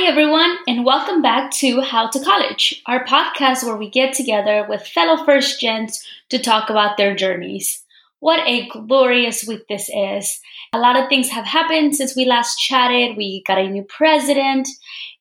Hi, everyone, and welcome back to How to College, our podcast where we get together with fellow first gens to talk about their journeys. What a glorious week this is. A lot of things have happened since we last chatted. We got a new president.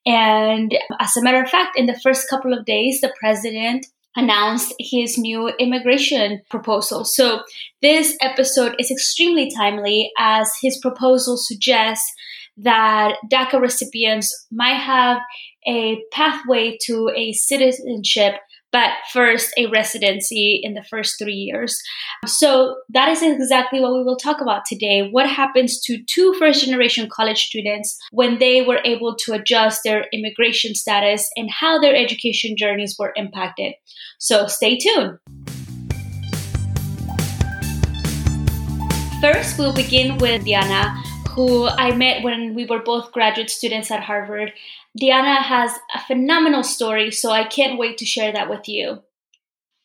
And as a matter of fact, in the first couple of days, the president announced his new immigration proposal. So this episode is extremely timely as his proposal suggests that DACA recipients might have a pathway to a citizenship but first a residency in the first three years. So that is exactly what we will talk about today. What happens to two first generation college students when they were able to adjust their immigration status and how their education journeys were impacted. So stay tuned. First, we'll begin with Diana, who I met when we were both graduate students at Harvard. Diana has a phenomenal story, so I can't wait to share that with you.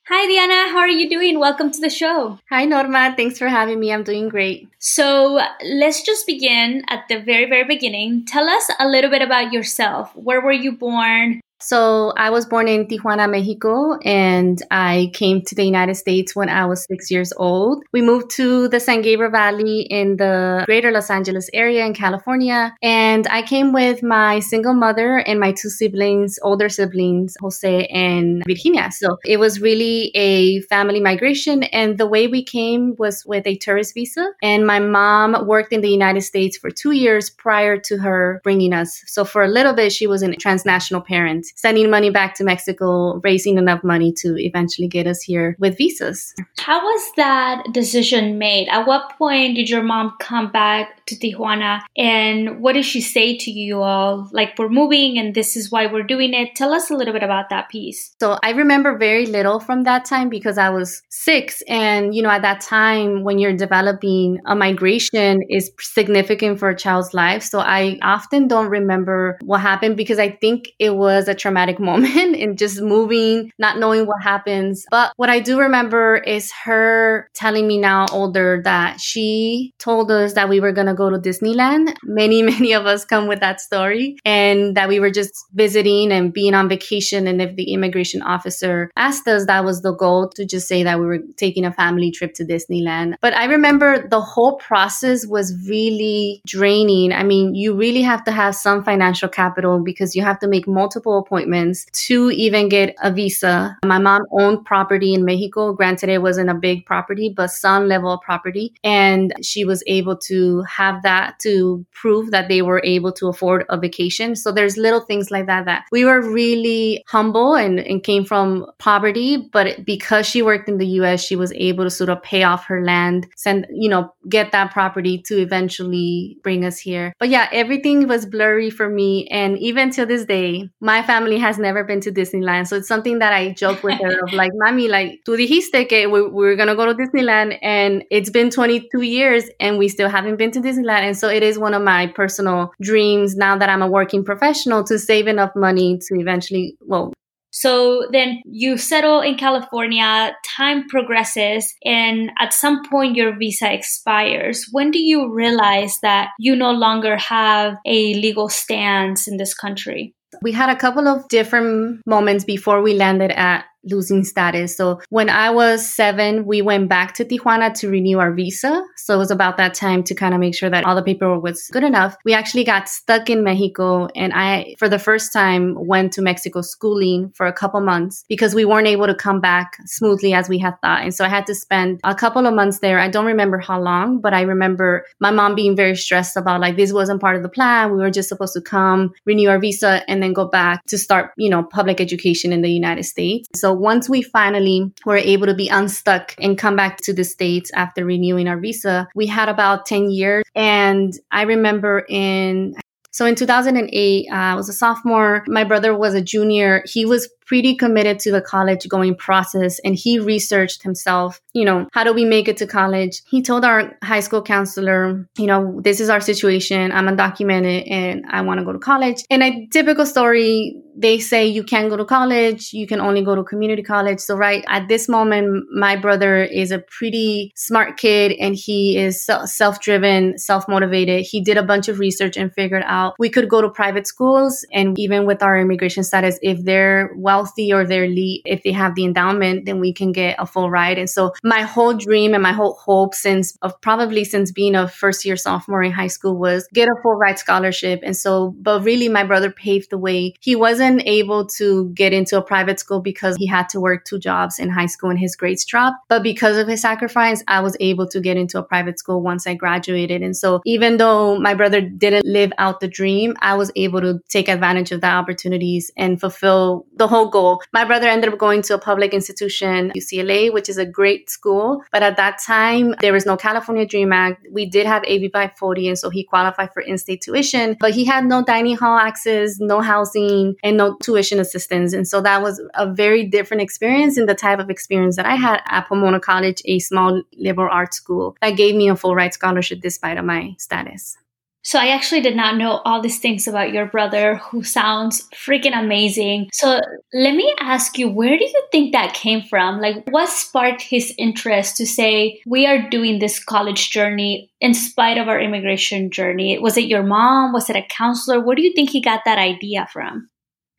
Hi, Diana. How are you doing? Welcome to the show. Hi, Norma. Thanks for having me. I'm doing great. So, let's just begin at the very, very beginning. Tell us a little bit about yourself. Where were you born? So I was born in Tijuana, Mexico, and I came to the United States when I was six years old. We moved to the San Gabriel Valley in the greater Los Angeles area in California. And I came with my single mother and my two siblings, older siblings, Jose and Virginia. So it was really a family migration. And the way we came was with a tourist visa. And my mom worked in the United States for two years prior to her bringing us. So for a little bit, she was a transnational parent sending money back to Mexico, raising enough money to eventually get us here with visas. How was that decision made? At what point did your mom come back to Tijuana and what did she say to you all? Like, we're moving and this is why we're doing it. Tell us a little bit about that piece. So, I remember very little from that time because I was six. And, you know, at that time, when you're developing a migration is significant for a child's life. So, I often don't remember what happened because I think it was a traumatic moment and just moving, not knowing what happens. But what I do remember is her telling me now older that she told us that we were going to go to Disneyland. Many, many of us come with that story and that we were just visiting and being on vacation. And if the immigration officer asked us, that was the goal to just say that we were taking a family trip to Disneyland. But I remember the whole process was really draining. I mean, you really have to have some financial capital because you have to make multiple appointments to even get a visa. My mom owned property in Mexico. Granted, it wasn't a big property, but some level property. And she was able to have that to prove that they were able to afford a vacation. So there's little things like that that we were really humble and, and came from poverty. But because she worked in the US, she was able to sort of pay off her land, send, you know, get that property to eventually bring us here. But yeah, everything was blurry for me. And even to this day, my family family has never been to Disneyland. So it's something that I joke with her of like, Mami, like, tú dijiste que we, we're going to go to Disneyland. And it's been 22 years and we still haven't been to Disneyland. And so it is one of my personal dreams now that I'm a working professional to save enough money to eventually, well, so then you settle in California, time progresses, and at some point your visa expires. When do you realize that you no longer have a legal stance in this country? We had a couple of different moments before we landed at losing status. So when I was seven, we went back to Tijuana to renew our visa. So it was about that time to kind of make sure that all the paperwork was good enough. We actually got stuck in Mexico and I, for the first time, went to Mexico schooling for a couple months because we weren't able to come back smoothly as we had thought. And so I had to spend a couple of months there. I don't remember how long, but I remember my mom being very stressed about like this wasn't part of the plan. We were just supposed to come, renew our visa, and then go back to start, you know, public education in the United States. So once we finally were able to be unstuck and come back to the States after renewing our visa, we had about 10 years. And I remember in so in 2008, uh, I was a sophomore. My brother was a junior. He was pretty committed to the college going process and he researched himself, you know, how do we make it to college? He told our high school counselor, you know, this is our situation. I'm undocumented and I want to go to college. And a typical story, they say you can't go to college, you can only go to community college. So, right at this moment, my brother is a pretty smart kid and he is self driven, self motivated. He did a bunch of research and figured out we could go to private schools. And even with our immigration status, if they're wealthy or they're elite, if they have the endowment, then we can get a full ride. And so, my whole dream and my whole hope since of probably since being a first year sophomore in high school was get a full ride scholarship. And so, but really, my brother paved the way. He wasn't wasn't able to get into a private school because he had to work two jobs in high school and his grades dropped. But because of his sacrifice, I was able to get into a private school once I graduated. And so even though my brother didn't live out the dream, I was able to take advantage of the opportunities and fulfill the whole goal. My brother ended up going to a public institution, UCLA, which is a great school. But at that time, there was no California Dream Act. We did have AB 540, and so he qualified for in-state tuition, but he had no dining hall access, no housing, and no tuition assistance. And so that was a very different experience in the type of experience that I had at Pomona College, a small liberal arts school that gave me a full ride scholarship despite of my status. So I actually did not know all these things about your brother who sounds freaking amazing. So let me ask you, where do you think that came from? Like what sparked his interest to say we are doing this college journey in spite of our immigration journey? Was it your mom? Was it a counselor? Where do you think he got that idea from?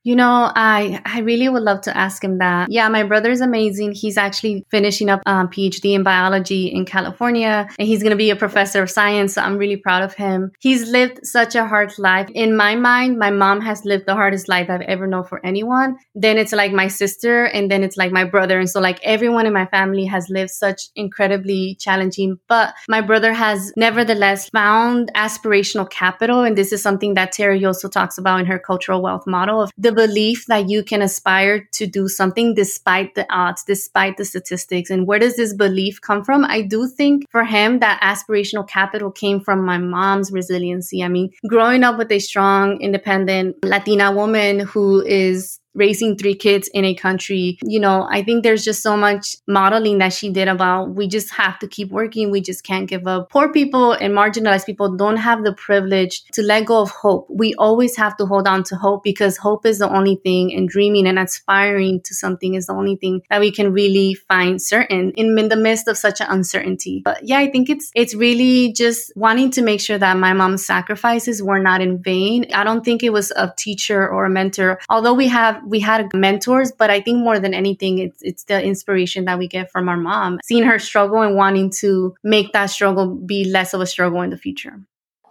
You know, I I really would love to ask him that. Yeah, my brother is amazing. He's actually finishing up um, PhD in biology in California, and he's going to be a professor of science. So I'm really proud of him. He's lived such a hard life. In my mind, my mom has lived the hardest life I've ever known for anyone. Then it's like my sister, and then it's like my brother, and so like everyone in my family has lived such incredibly challenging. But my brother has nevertheless found aspirational capital, and this is something that Terry also talks about in her cultural wealth model of the belief that you can aspire to do something despite the odds, despite the statistics. And where does this belief come from? I do think for him that aspirational capital came from my mom's resiliency. I mean, growing up with a strong, independent Latina woman who is raising three kids in a country. You know, I think there's just so much modeling that she did about we just have to keep working. We just can't give up. Poor people and marginalized people don't have the privilege to let go of hope. We always have to hold on to hope because hope is the only thing and dreaming and aspiring to something is the only thing that we can really find certain in, in the midst of such an uncertainty. But yeah, I think it's it's really just wanting to make sure that my mom's sacrifices were not in vain. I don't think it was a teacher or a mentor. Although we have we had mentors, but I think more than anything, it's it's the inspiration that we get from our mom, seeing her struggle and wanting to make that struggle be less of a struggle in the future.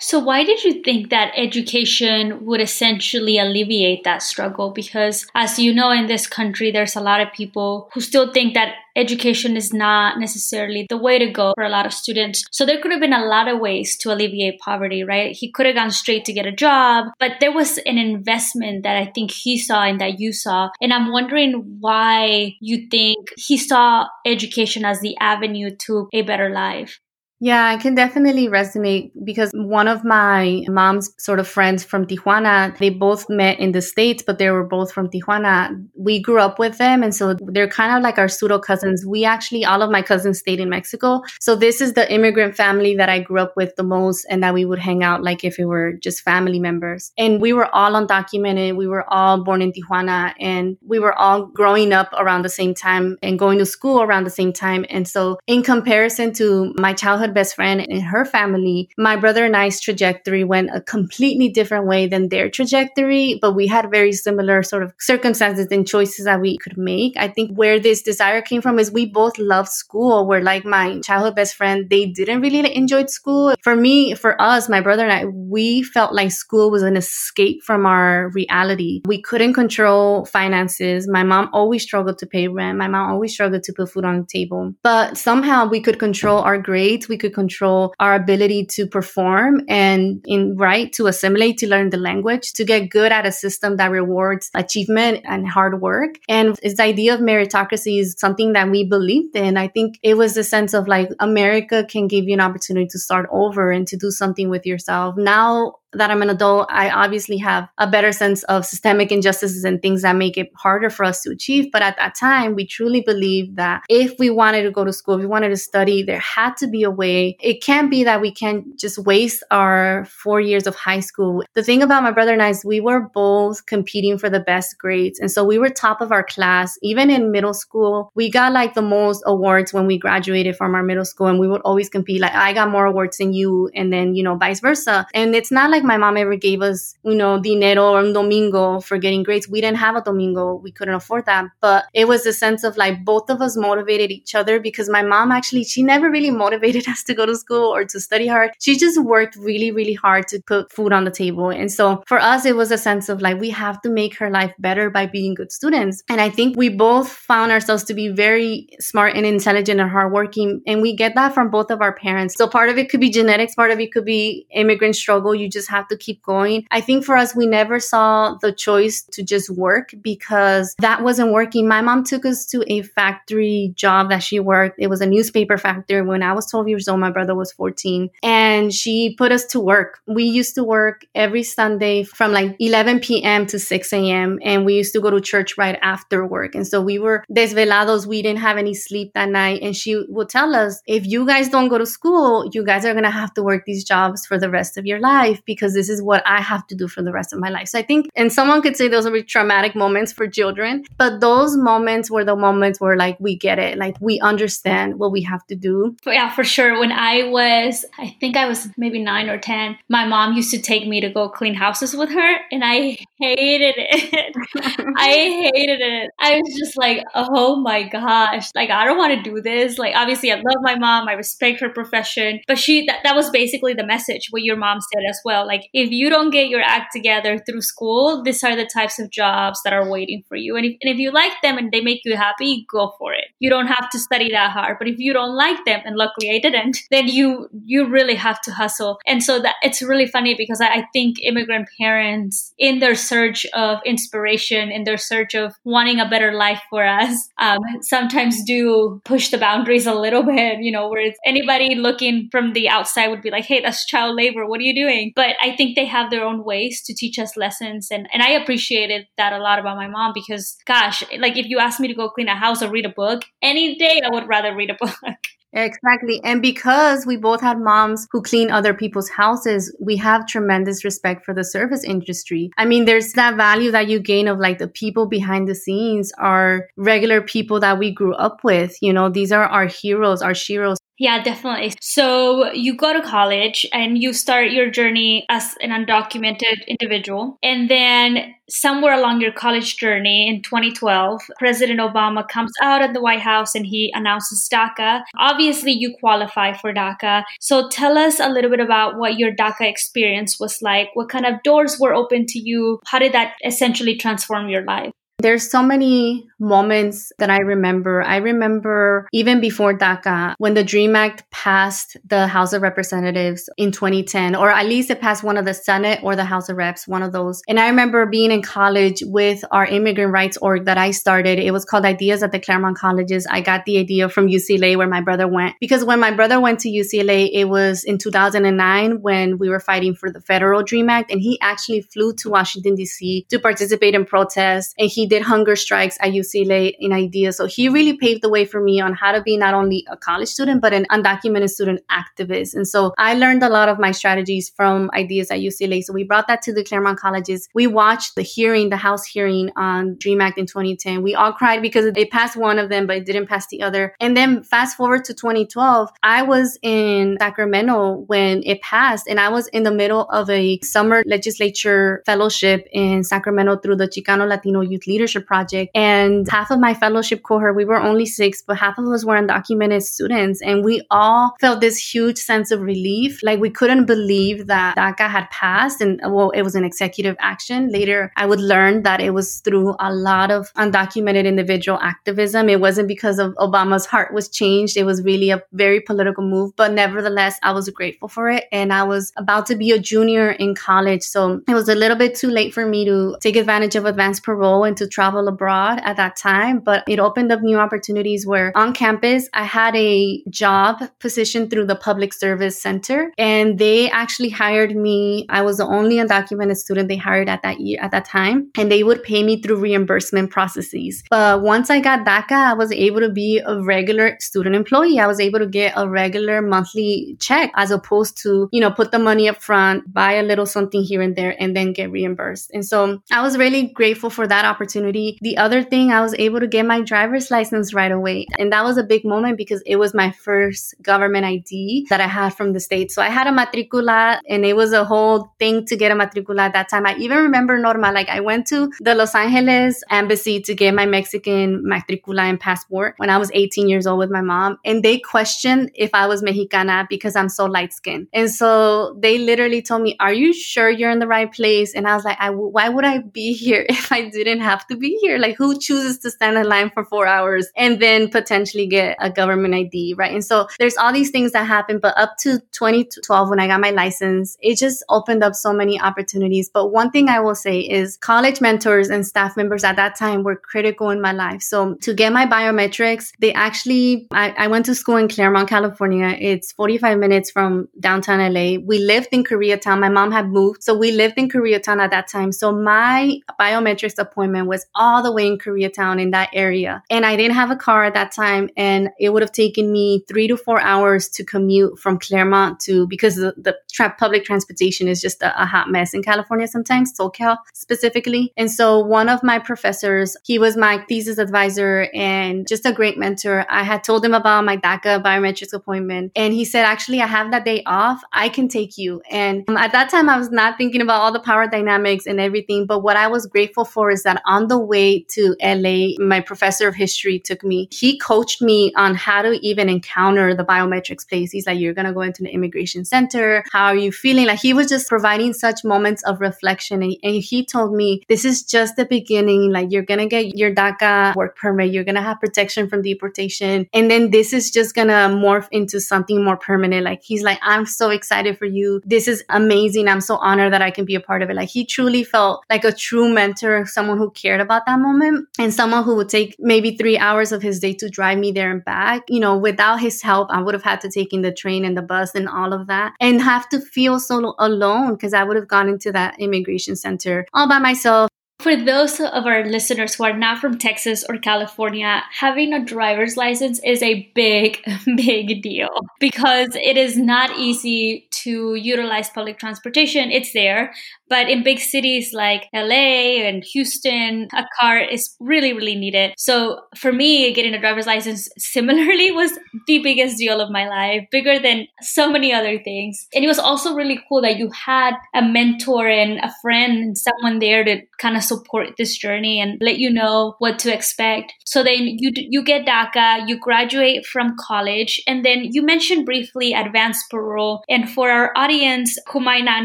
So, why did you think that education would essentially alleviate that struggle? Because, as you know, in this country, there's a lot of people who still think that education is not necessarily the way to go for a lot of students. So, there could have been a lot of ways to alleviate poverty, right? He could have gone straight to get a job, but there was an investment that I think he saw and that you saw. And I'm wondering why you think he saw education as the avenue to a better life. Yeah, I can definitely resonate because one of my mom's sort of friends from Tijuana, they both met in the States, but they were both from Tijuana. We grew up with them. And so they're kind of like our pseudo cousins. We actually, all of my cousins stayed in Mexico. So this is the immigrant family that I grew up with the most and that we would hang out like if it were just family members. And we were all undocumented. We were all born in Tijuana and we were all growing up around the same time and going to school around the same time. And so in comparison to my childhood best friend and her family, my brother and I's trajectory went a completely different way than their trajectory, but we had very similar sort of circumstances and choices that we could make. I think where this desire came from is we both loved school. Where like my childhood best friend, they didn't really enjoy school. For me, for us, my brother and I, we felt like school was an escape from our reality. We couldn't control finances. My mom always struggled to pay rent. My mom always struggled to put food on the table. But somehow we could control our grades. We could control our ability to perform and in right to assimilate, to learn the language, to get good at a system that rewards achievement and hard work. And this idea of meritocracy is something that we believed in. I think it was the sense of like America can give you an opportunity to start over and to do something with yourself. Now that I'm an adult, I obviously have a better sense of systemic injustices and things that make it harder for us to achieve. But at that time, we truly believed that if we wanted to go to school, if we wanted to study, there had to be a way. It can't be that we can't just waste our four years of high school. The thing about my brother and I is we were both competing for the best grades. And so we were top of our class. Even in middle school, we got like the most awards when we graduated from our middle school. And we would always compete. Like I got more awards than you. And then, you know, vice versa. And it's not like my mom ever gave us, you know, dinero or domingo for getting grades. We didn't have a domingo. We couldn't afford that. But it was a sense of like both of us motivated each other because my mom actually, she never really motivated us to go to school or to study hard. She just worked really, really hard to put food on the table. And so for us, it was a sense of like, we have to make her life better by being good students. And I think we both found ourselves to be very smart and intelligent and hardworking. And we get that from both of our parents. So part of it could be genetics, part of it could be immigrant struggle. You just have to keep going. I think for us, we never saw the choice to just work because that wasn't working. My mom took us to a factory job that she worked. It was a newspaper factory when I was 12 years old. My brother was 14 and she put us to work. We used to work every Sunday from like 11 p.m. to 6 a.m. and we used to go to church right after work. And so we were desvelados. We didn't have any sleep that night. And she would tell us, if you guys don't go to school, you guys are going to have to work these jobs for the rest of your life because this is what I have to do for the rest of my life. So I think, and someone could say those are really traumatic moments for children, but those moments were the moments where like we get it, like we understand what we have to do. Yeah, for sure. When I was, I think I was maybe nine or 10, my mom used to take me to go clean houses with her, and I hated it. I hated it. I was just like, oh my gosh, like I don't want to do this. Like, obviously, I love my mom, I respect her profession, but she, that, that was basically the message, what your mom said as well. Like, if you don't get your act together through school, these are the types of jobs that are waiting for you. And if, and if you like them and they make you happy, go for it. You don't have to study that hard. But if you don't like them, and luckily I didn't, then you you really have to hustle. And so that it's really funny because I, I think immigrant parents in their search of inspiration, in their search of wanting a better life for us, um, sometimes do push the boundaries a little bit, you know, where anybody looking from the outside would be like, hey, that's child labor. What are you doing? But I think they have their own ways to teach us lessons. And, and I appreciated that a lot about my mom because, gosh, like if you asked me to go clean a house or read a book, any day I would rather read a book. Exactly. And because we both had moms who clean other people's houses, we have tremendous respect for the service industry. I mean, there's that value that you gain of like the people behind the scenes are regular people that we grew up with. You know, these are our heroes, our sheroes. Yeah, definitely. So you go to college and you start your journey as an undocumented individual. And then somewhere along your college journey in 2012, President Obama comes out at the White House and he announces DACA. Obviously, you qualify for DACA. So tell us a little bit about what your DACA experience was like. What kind of doors were open to you? How did that essentially transform your life? There's so many moments that I remember. I remember even before DACA, when the DREAM Act passed the House of Representatives in 2010, or at least it passed one of the Senate or the House of Reps, one of those. And I remember being in college with our immigrant rights org that I started. It was called IDEAS at the Claremont Colleges. I got the idea from UCLA where my brother went. Because when my brother went to UCLA, it was in 2009 when we were fighting for the federal DREAM Act. And he actually flew to Washington, D.C. to participate in protests. And he did hunger strikes at UCLA in IDEAS. So he really paved the way for me on how to be not only a college student, but an undocumented student activist. And so I learned a lot of my strategies from IDEAS at UCLA. So we brought that to the Claremont colleges. We watched the hearing, the House hearing on DREAM Act in 2010. We all cried because they passed one of them, but it didn't pass the other. And then fast forward to 2012, I was in Sacramento when it passed, and I was in the middle of a summer legislature fellowship in Sacramento through the Chicano Latino Youth Leadership Project. And half of my fellowship cohort, we were only six, but half of us were undocumented students. And we all felt this huge sense of relief. Like we couldn't believe that DACA had passed. And well, it was an executive action. Later, I would learn that it was through a lot of undocumented individual activism. It wasn't because of Obama's heart was changed. It was really a very political move. But nevertheless, I was grateful for it. And I was about to be a junior in college. So it was a little bit too late for me to take advantage of advanced parole and to to travel abroad at that time, but it opened up new opportunities where on campus, I had a job position through the Public Service Center and they actually hired me. I was the only undocumented student they hired at that year, at that time, and they would pay me through reimbursement processes. But once I got DACA, I was able to be a regular student employee. I was able to get a regular monthly check as opposed to, you know, put the money up front, buy a little something here and there, and then get reimbursed. And so I was really grateful for that opportunity. The other thing, I was able to get my driver's license right away. And that was a big moment because it was my first government ID that I had from the state. So I had a matricula and it was a whole thing to get a matricula at that time. I even remember Norma, like I went to the Los Angeles embassy to get my Mexican matricula and passport when I was 18 years old with my mom. And they questioned if I was Mexicana because I'm so light skinned. And so they literally told me, Are you sure you're in the right place? And I was like, I w- Why would I be here if I didn't have to be here? Like, who chooses to stand in line for four hours and then potentially get a government ID, right? And so there's all these things that happen. But up to 2012, when I got my license, it just opened up so many opportunities. But one thing I will say is college mentors and staff members at that time were critical in my life. So to get my biometrics, they actually, I, I went to school in Claremont, California. It's 45 minutes from downtown LA. We lived in Koreatown. My mom had moved. So we lived in Koreatown at that time. So my biometrics appointment was all the way in Koreatown in that area. And I didn't have a car at that time. And it would have taken me three to four hours to commute from Claremont to, because the, the tra- public transportation is just a, a hot mess in California sometimes, SoCal specifically. And so one of my professors, he was my thesis advisor and just a great mentor. I had told him about my DACA biometrics appointment and he said, actually, I have that day off. I can take you. And um, at that time, I was not thinking about all the power dynamics and everything. But what I was grateful for is that on the way to LA, my professor of history took me. He coached me on how to even encounter the biometrics place. He's like, you're going to go into the immigration center. How are you feeling? Like he was just providing such moments of reflection. And, and he told me, this is just the beginning. Like you're going to get your DACA work permit. You're going to have protection from deportation. And then this is just going to morph into something more permanent. Like he's like, I'm so excited for you. This is amazing. I'm so honored that I can be a part of it. Like he truly felt like a true mentor, someone who cared about that moment and someone who would take maybe three hours of his day to drive me there and back. You know, without his help, I would have had to take in the train and the bus and all of that and have to feel so alone because I would have gone into that immigration center all by myself for those of our listeners who are not from Texas or California, having a driver's license is a big, big deal because it is not easy to utilize public transportation. It's there, but in big cities like LA and Houston, a car is really, really needed. So for me, getting a driver's license similarly was the biggest deal of my life, bigger than so many other things. And it was also really cool that you had a mentor and a friend and someone there to kind of support this journey and let you know what to expect. So then you you get DACA, you graduate from college, and then you mentioned briefly advanced parole. And for our audience who might not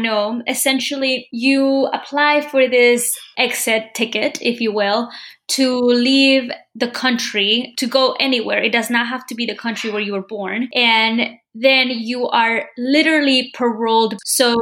know, essentially you apply for this exit ticket, if you will, to leave the country to go anywhere. It does not have to be the country where you were born. And then you are literally paroled. So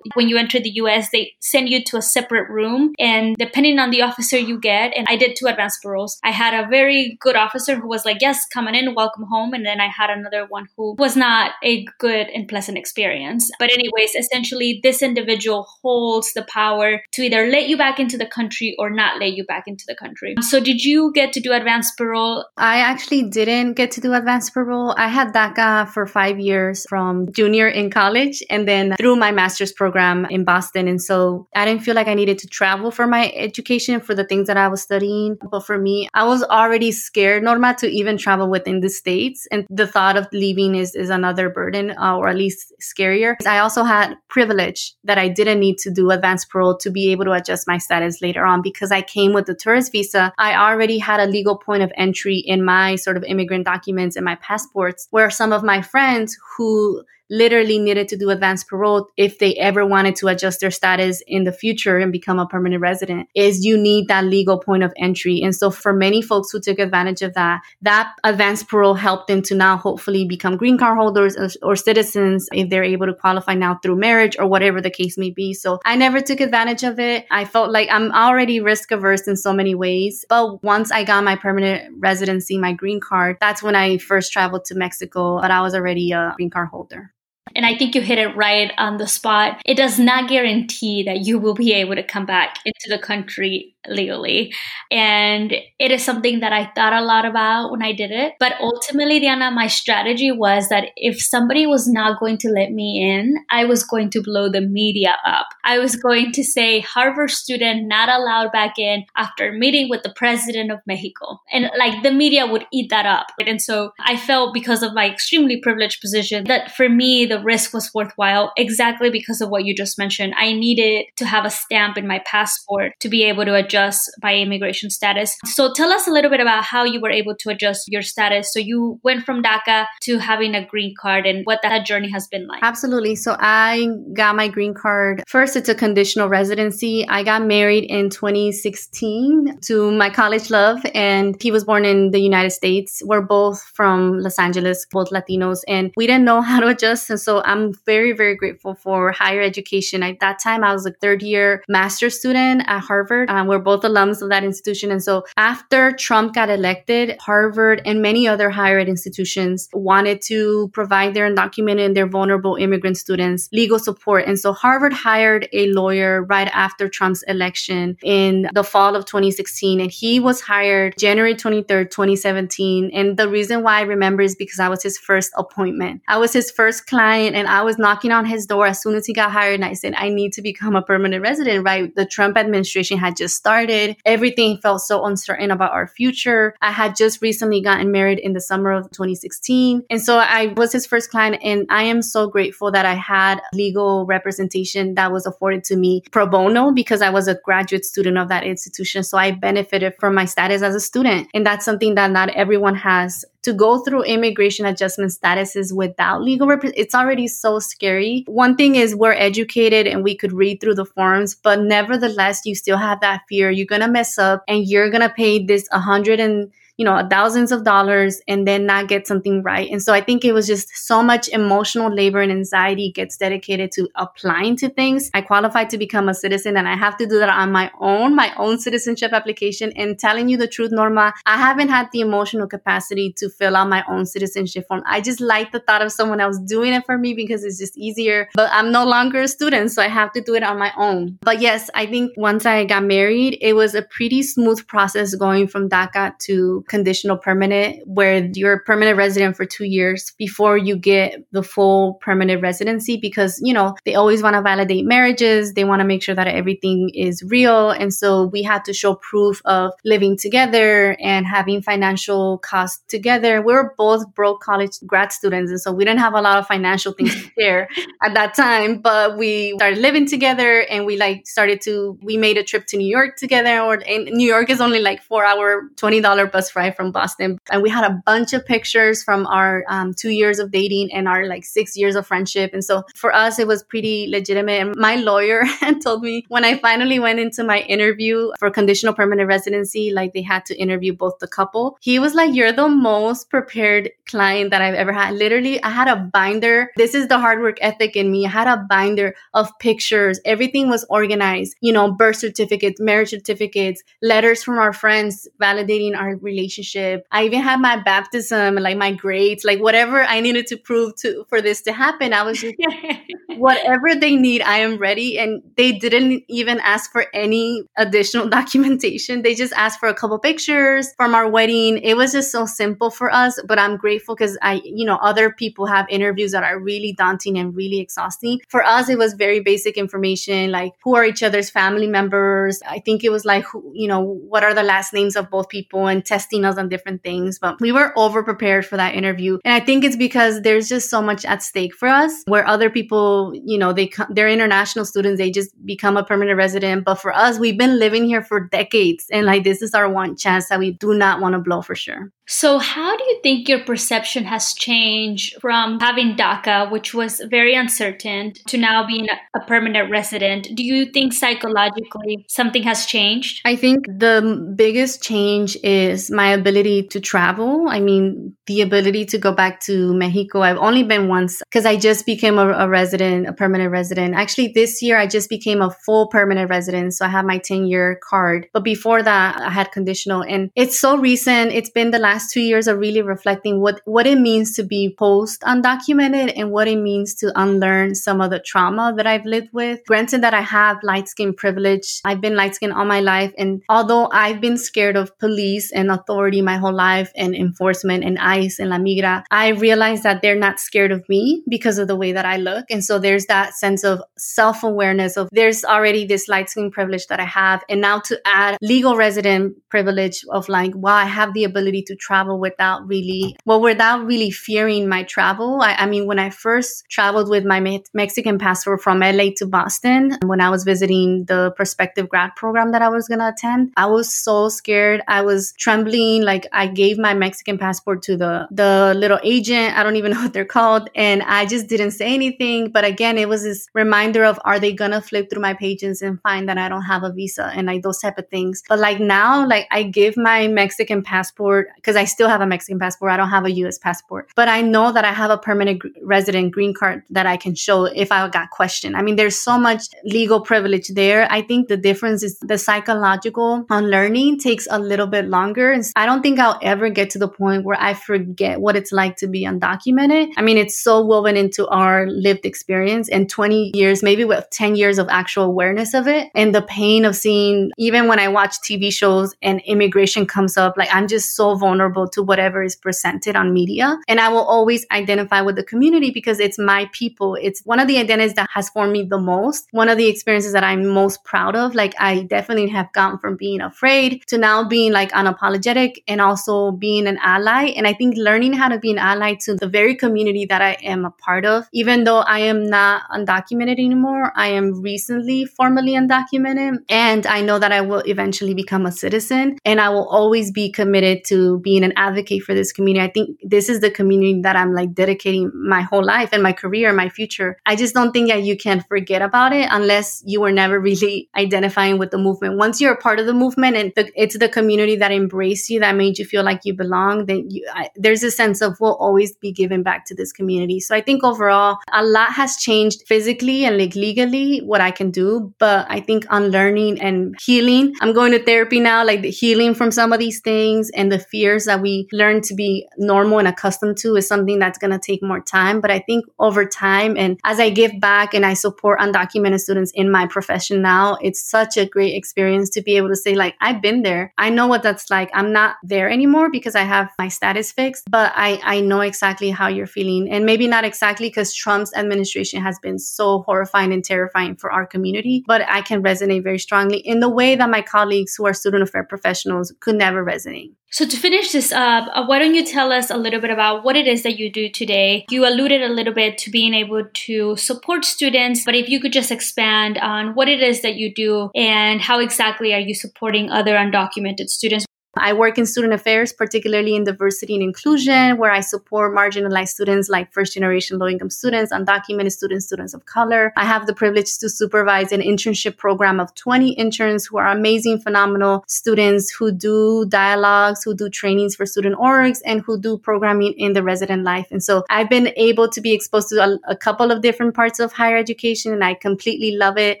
when you enter the US, they send you to a separate room. And depending on the officer you get, and I did two advanced paroles, I had a very good officer who was like, Yes, come on in, welcome home. And then I had another one who was not a good and pleasant experience. But, anyways, essentially, this individual holds the power to either let you back into the country or not let you back into the country. So, did you get to do advanced parole? I actually didn't get to do advanced parole. I had DACA for five years from junior in college and then through my master's program in Boston. And so I didn't feel like I needed to travel for my education for the things that I was studying. But for me, I was already scared, Norma, to even travel within the States. And the thought of leaving is, is another burden uh, or at least scarier. I also had privilege that I didn't need to do advanced parole to be able to adjust my status later on because I came with the tourist visa. I already had a legal point of entry in my sort of immigrant documents and my passports where some of my friends who literally needed to do advanced parole if they ever wanted to adjust their status in the future and become a permanent resident is you need that legal point of entry. And so for many folks who took advantage of that, that advanced parole helped them to now hopefully become green card holders or, or citizens if they're able to qualify now through marriage or whatever the case may be. So I never took advantage of it. I felt like I'm already risk averse in so many ways. But once I got my permanent residency, my green card, that's when I first traveled to Mexico, but I was already a green card holder. And I think you hit it right on the spot. It does not guarantee that you will be able to come back into the country legally. And it is something that I thought a lot about when I did it. But ultimately, Diana, my strategy was that if somebody was not going to let me in, I was going to blow the media up. I was going to say, Harvard student not allowed back in after meeting with the president of Mexico. And like the media would eat that up. And so I felt because of my extremely privileged position that for me, the risk was worthwhile exactly because of what you just mentioned. I needed to have a stamp in my passport to be able to adjust my immigration status. So tell us a little bit about how you were able to adjust your status. So you went from DACA to having a green card and what that journey has been like. Absolutely. So I got my green card. First, it's a conditional residency. I got married in 2016 to my college love, and he was born in the United States. We're both from Los Angeles, both Latinos, and we didn't know how to adjust. So I'm very, very grateful for higher education. At that time, I was a third year master's student at Harvard. Um, we're both alums of that institution. And so after Trump got elected, Harvard and many other higher ed institutions wanted to provide their undocumented and their vulnerable immigrant students legal support. And so Harvard hired a lawyer right after Trump's election in the fall of 2016. And he was hired January 23rd, 2017. And the reason why I remember is because I was his first appointment. I was his first client and I was knocking on his door as soon as he got hired. And I said, I need to become a permanent resident, right? The Trump administration had just started. Everything felt so uncertain about our future. I had just recently gotten married in the summer of 2016. And so I was his first client. And I am so grateful that I had legal representation that was afforded to me pro bono because I was a graduate student of that institution. So I benefited from my status as a student. And that's something that not everyone has to go through immigration adjustment statuses without legal rep- it's already so scary. One thing is we're educated and we could read through the forms, but nevertheless you still have that fear you're to mess up and you're to pay this 100 and you know, thousands of dollars and then not get something right. And so I think it was just so much emotional labor and anxiety gets dedicated to applying to things. I qualified to become a citizen and I have to do that on my own, my own citizenship application. And telling you the truth, Norma, I haven't had the emotional capacity to fill out my own citizenship form. I just like the thought of someone else doing it for me because it's just easier. But I'm no longer a student, so I have to do it on my own. But yes, I think once I got married, it was a pretty smooth process going from DACA to conditional permanent where you're a permanent resident for two years before you get the full permanent residency because, you know, they always want to validate marriages. They want to make sure that everything is real. And so we had to show proof of living together and having financial costs together. We were both broke college grad students. And so we didn't have a lot of financial things to share at that time, but we started living together and we like started to, we made a trip to New York together or and New York is only like four hour, $20 bus ride from Boston. And we had a bunch of pictures from our um, two years of dating and our like six years of friendship. And so for us, it was pretty legitimate. And my lawyer told me when I finally went into my interview for conditional permanent residency, like they had to interview both the couple. He was like, You're the most prepared client that I've ever had. Literally, I had a binder. This is the hard work ethic in me. I had a binder of pictures. Everything was organized, you know, birth certificates, marriage certificates, letters from our friends validating our relationship relationship. I even had my baptism, like my grades, like whatever I needed to prove to for this to happen. I was just whatever they need, I am ready. And they didn't even ask for any additional documentation. They just asked for a couple pictures from our wedding. It was just so simple for us. But I'm grateful because I, you know, other people have interviews that are really daunting and really exhausting. For us, it was very basic information like who are each other's family members. I think it was like, who, you know, what are the last names of both people and test testing us on different things. But we were over prepared for that interview. And I think it's because there's just so much at stake for us where other people, you know, they, they're international students, they just become a permanent resident. But for us, we've been living here for decades. And like, this is our one chance that we do not want to blow for sure. So, how do you think your perception has changed from having DACA, which was very uncertain, to now being a permanent resident? Do you think psychologically something has changed? I think the biggest change is my ability to travel. I mean, the ability to go back to Mexico. I've only been once because I just became a, a resident, a permanent resident. Actually, this year I just became a full permanent resident. So I have my 10 year card. But before that, I had conditional. And it's so recent. It's been the last two years are really reflecting what, what it means to be post undocumented and what it means to unlearn some of the trauma that I've lived with. Granted that I have light skin privilege. I've been light skin all my life. And although I've been scared of police and authority my whole life and enforcement and ICE and La Migra, I realized that they're not scared of me because of the way that I look. And so there's that sense of self awareness of there's already this light skin privilege that I have. And now to add legal resident privilege of like, wow, I have the ability to travel without really, well, without really fearing my travel. I, I mean, when I first traveled with my me- Mexican passport from LA to Boston, when I was visiting the prospective grad program that I was going to attend, I was so scared. I was trembling. Like I gave my Mexican passport to the, the little agent. I don't even know what they're called. And I just didn't say anything. But again, it was this reminder of, are they to flip through my pages and find that I don't have a visa and like those type of things. But like now, like I give my Mexican passport because I still have a Mexican passport. I don't have a US passport, but I know that I have a permanent resident green card that I can show if I got questioned. I mean, there's so much legal privilege there. I think the difference is the psychological unlearning takes a little bit longer. And I don't think I'll ever get to the point where I forget what it's like to be undocumented. I mean, it's so woven into our lived experience and 20 years, maybe with 10 years of actual awareness of it and the pain of seeing, even when I watch TV shows and immigration comes up, like I'm just so vulnerable to whatever is presented on media. And I will always identify with the community because it's my people. It's one of the identities that has formed me the most. One of the experiences that I'm most proud of. Like I definitely have gone from being afraid to now being like unapologetic and also being an ally. And I think learning how to be an ally to the very community that I am a part of, even though I am not undocumented anymore, I am recently formally undocumented. And I know that I will eventually become a citizen and I will always be committed to being an advocate for this community. I think this is the community that I'm like dedicating my whole life and my career and my future. I just don't think that you can forget about it unless you were never really identifying with the movement. Once you're a part of the movement and the, it's the community that embraced that made you feel like you belong, then you, I, there's a sense of we'll always be giving back to this community. So I think overall, a lot has changed physically and like legally what I can do, but I think unlearning and healing. I'm going to therapy now, like the healing from some of these things and the fears that we learn to be normal and accustomed to is something that's going to take more time. But I think over time and as I give back and I support undocumented students in my profession now, it's such a great experience to be able to say, like, I've been there. I know what that's like. I'm not there anymore because I have my status fixed, but I, I know exactly how you're feeling. And maybe not exactly because Trump's administration has been so horrifying and terrifying for our community, but I can resonate very strongly in the way that my colleagues who are student affairs professionals could never resonate. So, to finish this up, uh, why don't you tell us a little bit about what it is that you do today? You alluded a little bit to being able to support students, but if you could just expand on what it is that you do and how exactly are you supporting other undocumented students? I work in student affairs, particularly in diversity and inclusion, where I support marginalized students like first generation low income students, undocumented students, students of color. I have the privilege to supervise an internship program of 20 interns who are amazing, phenomenal students who do dialogues, who do trainings for student orgs, and who do programming in the resident life. And so I've been able to be exposed to a, a couple of different parts of higher education, and I completely love it.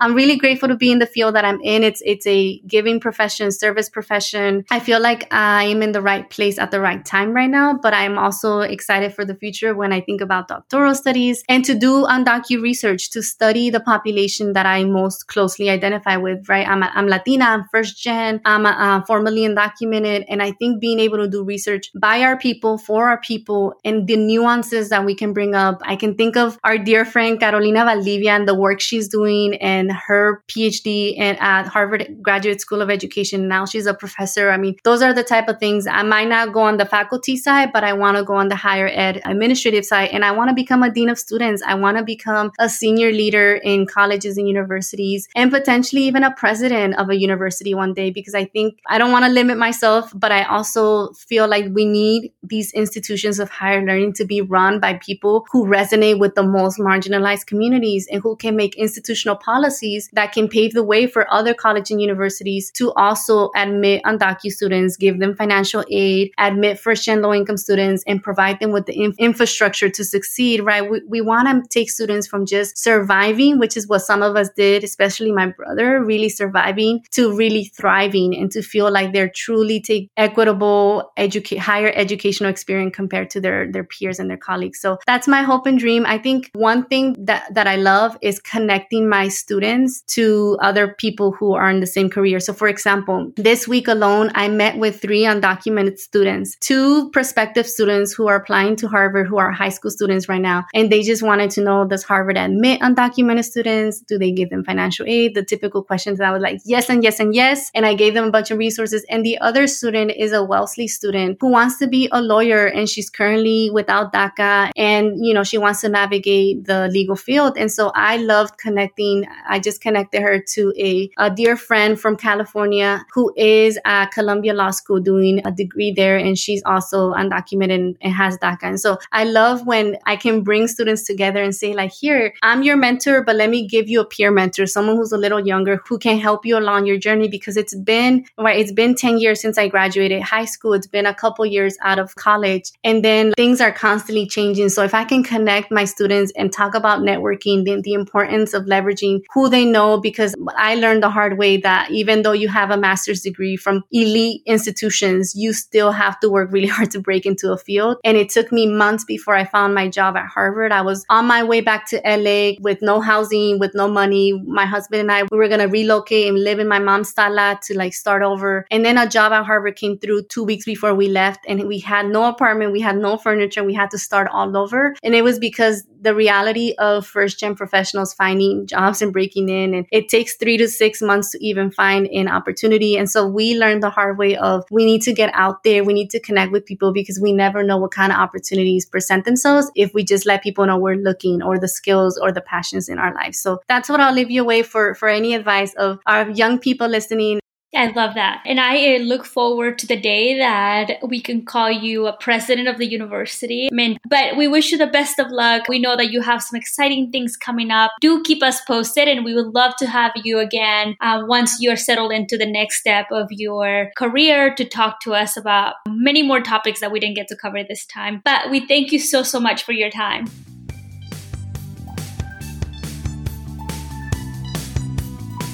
I'm really grateful to be in the field that I'm in. It's it's a giving profession, service profession. I feel like I am in the right place at the right time right now, but I'm also excited for the future when I think about doctoral studies and to do undocu research to study the population that I most closely identify with, right? I'm, a, I'm Latina, I'm first gen, I'm a, uh, formally undocumented. And I think being able to do research by our people, for our people, and the nuances that we can bring up. I can think of our dear friend Carolina Valdivia and the work she's doing and her PhD at Harvard Graduate School of Education. Now she's a professor. I mean, Those are the type of things I might not go on the faculty side, but I want to go on the higher ed administrative side. And I want to become a dean of students. I want to become a senior leader in colleges and universities and potentially even a president of a university one day because I think I don't want to limit myself, but I also feel like we need these institutions of higher learning to be run by people who resonate with the most marginalized communities and who can make institutional policies that can pave the way for other college and universities to also admit undocumented students, give them financial aid, admit first and low income students, and provide them with the in- infrastructure to succeed, right? We, we want to take students from just surviving, which is what some of us did, especially my brother, really surviving to really thriving and to feel like they're truly take equitable educate higher educational experience compared to their their peers and their colleagues. So that's my hope and dream. I think one thing that that I love is connecting my students to other people who are in the same career. So for example, this week alone I met with three undocumented students, two prospective students who are applying to Harvard who are high school students right now and they just wanted to know does Harvard admit undocumented students? Do they give them financial aid? The typical questions. And I was like, yes and yes and yes. And I gave them a bunch of resources. And the other student is a Wellesley student who wants to be a lawyer and she's currently without DACA and, you know, she wants to navigate the legal field. And so I loved connecting. I just connected her to a, a dear friend from California who is at Columbia Law School doing a degree there. And she's also undocumented and, has DACA. And so I love when I can bring students together and say, like, here, I'm your mentor, but let me give you a peer mentor, someone who's a little younger who can help you along your journey because it's been, right, it's been 10 years since I graduated high school. It's been a couple years out of college. And then things are constantly changing. So if I can connect my students and talk about networking, the, the importance of leveraging who they know, because I learned the hard way that even though you have a master's degree from elite institutions, you still have to work really hard to break into a field. And it took me months before I found my job at Harvard. I was on my way back to LA with no housing, with no money. My husband and I, we were going to relocate and live in my mom's sala to like start over. And then a job at Harvard came through two weeks before we left and we had no apartment. We had no furniture. We had to start all over. And it was because the reality of first gen professionals finding jobs and breaking in. And it takes three to six months to even find an opportunity. And so we learned the hard way of we need to get out there. We need to connect with people because we never know what kind of opportunities present themselves if we just let people know we're looking or the skills or the passions in our lives. So that's what I'll leave you away for, for any advice of our young people listening. I love that. And I uh, look forward to the day that we can call you a president of the university. But we wish you the best of luck. We know that you have some exciting things coming up. Do keep us posted, and we would love to have you again uh, once you're settled into the next step of your career to talk to us about many more topics that we didn't get to cover this time. But we thank you so, so much for your time.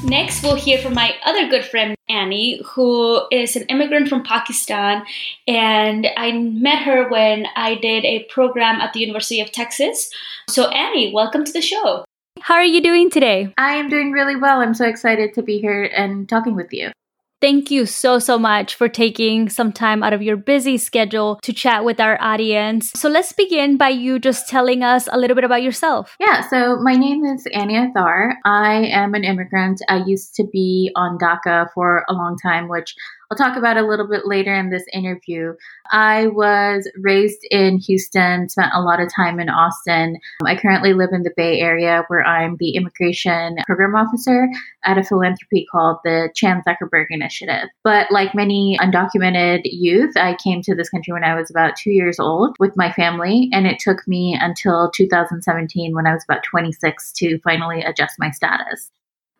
Next, we'll hear from my other good friend, Annie, who is an immigrant from Pakistan. And I met her when I did a program at the University of Texas. So, Annie, welcome to the show. How are you doing today? I am doing really well. I'm so excited to be here and talking with you. Thank you so, so much for taking some time out of your busy schedule to chat with our audience. So let's begin by you just telling us a little bit about yourself. Yeah, so my name is Annie Athar. I am an immigrant. I used to be on DACA for a long time, which I'll talk about a little bit later in this interview. I was raised in Houston, spent a lot of time in Austin. I currently live in the Bay Area where I'm the immigration program officer at a philanthropy called the Chan Zuckerberg Initiative. But like many undocumented youth, I came to this country when I was about two years old with my family, and it took me until 2017 when I was about 26 to finally adjust my status.